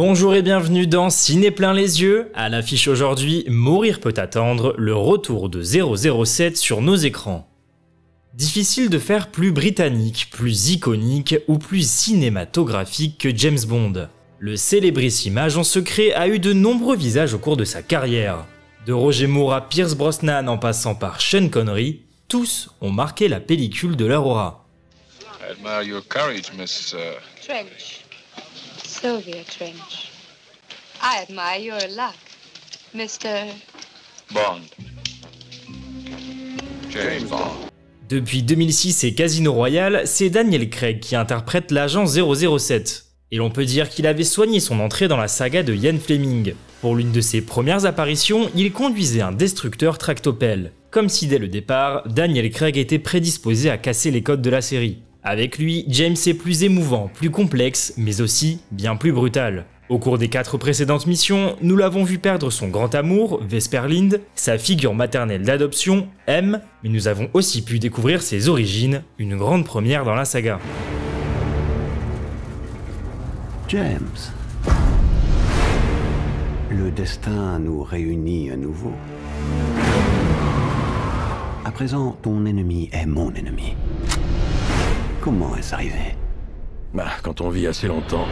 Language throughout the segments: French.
Bonjour et bienvenue dans Ciné plein les yeux. À l'affiche aujourd'hui, Mourir peut attendre, le retour de 007 sur nos écrans. Difficile de faire plus britannique, plus iconique ou plus cinématographique que James Bond. Le célébrissime agent secret a eu de nombreux visages au cours de sa carrière. De Roger Moore à Pierce Brosnan en passant par Sean Connery, tous ont marqué la pellicule de leur aura. I admire your courage, Miss. Uh... Trench. Sylvia Trench. I admire your luck, Mr. Bond. James Bond. Depuis 2006 et Casino Royale, c'est Daniel Craig qui interprète l'agent 007. Et l'on peut dire qu'il avait soigné son entrée dans la saga de Ian Fleming. Pour l'une de ses premières apparitions, il conduisait un destructeur tractopelle. Comme si dès le départ, Daniel Craig était prédisposé à casser les codes de la série. Avec lui, James est plus émouvant, plus complexe, mais aussi bien plus brutal. Au cours des quatre précédentes missions, nous l'avons vu perdre son grand amour, Vesper Lind, sa figure maternelle d'adoption, M, mais nous avons aussi pu découvrir ses origines, une grande première dans la saga. James, le destin nous réunit à nouveau. À présent, ton ennemi est mon ennemi. Comment est-ce arrivé Bah, quand on vit assez longtemps.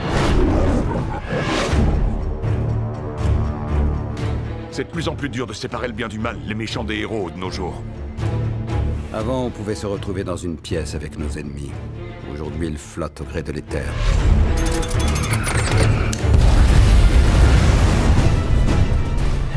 C'est de plus en plus dur de séparer le bien du mal, les méchants des héros de nos jours. Avant, on pouvait se retrouver dans une pièce avec nos ennemis. Aujourd'hui, ils flottent au gré de l'éther.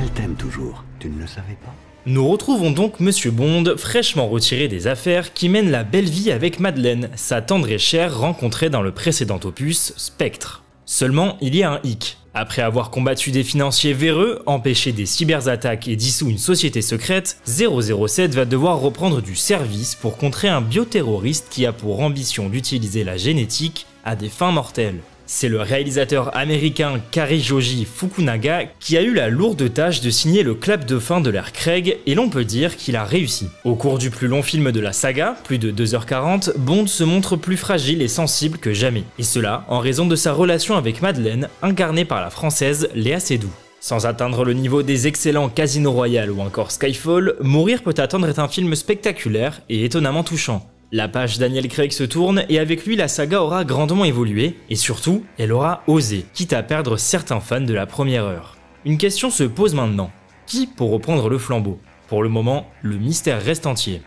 Elle t'aime toujours, tu ne le savais pas Nous retrouvons donc Monsieur Bond, fraîchement retiré des affaires, qui mène la belle vie avec Madeleine, sa tendre et chère rencontrée dans le précédent opus, Spectre. Seulement, il y a un hic. Après avoir combattu des financiers véreux, empêché des cyberattaques et dissous une société secrète, 007 va devoir reprendre du service pour contrer un bioterroriste qui a pour ambition d'utiliser la génétique à des fins mortelles. C'est le réalisateur américain Karijoji Fukunaga qui a eu la lourde tâche de signer le clap de fin de l'ère Craig et l'on peut dire qu'il a réussi. Au cours du plus long film de la saga, plus de 2h40, Bond se montre plus fragile et sensible que jamais. Et cela en raison de sa relation avec Madeleine, incarnée par la française Léa Seydoux. Sans atteindre le niveau des excellents Casino Royale ou encore Skyfall, Mourir peut attendre est un film spectaculaire et étonnamment touchant. La page Daniel Craig se tourne et avec lui la saga aura grandement évolué et surtout elle aura osé, quitte à perdre certains fans de la première heure. Une question se pose maintenant. Qui pour reprendre le flambeau? Pour le moment, le mystère reste entier.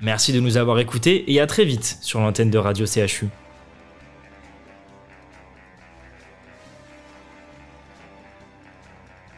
Merci de nous avoir écoutés et à très vite sur l'antenne de Radio CHU.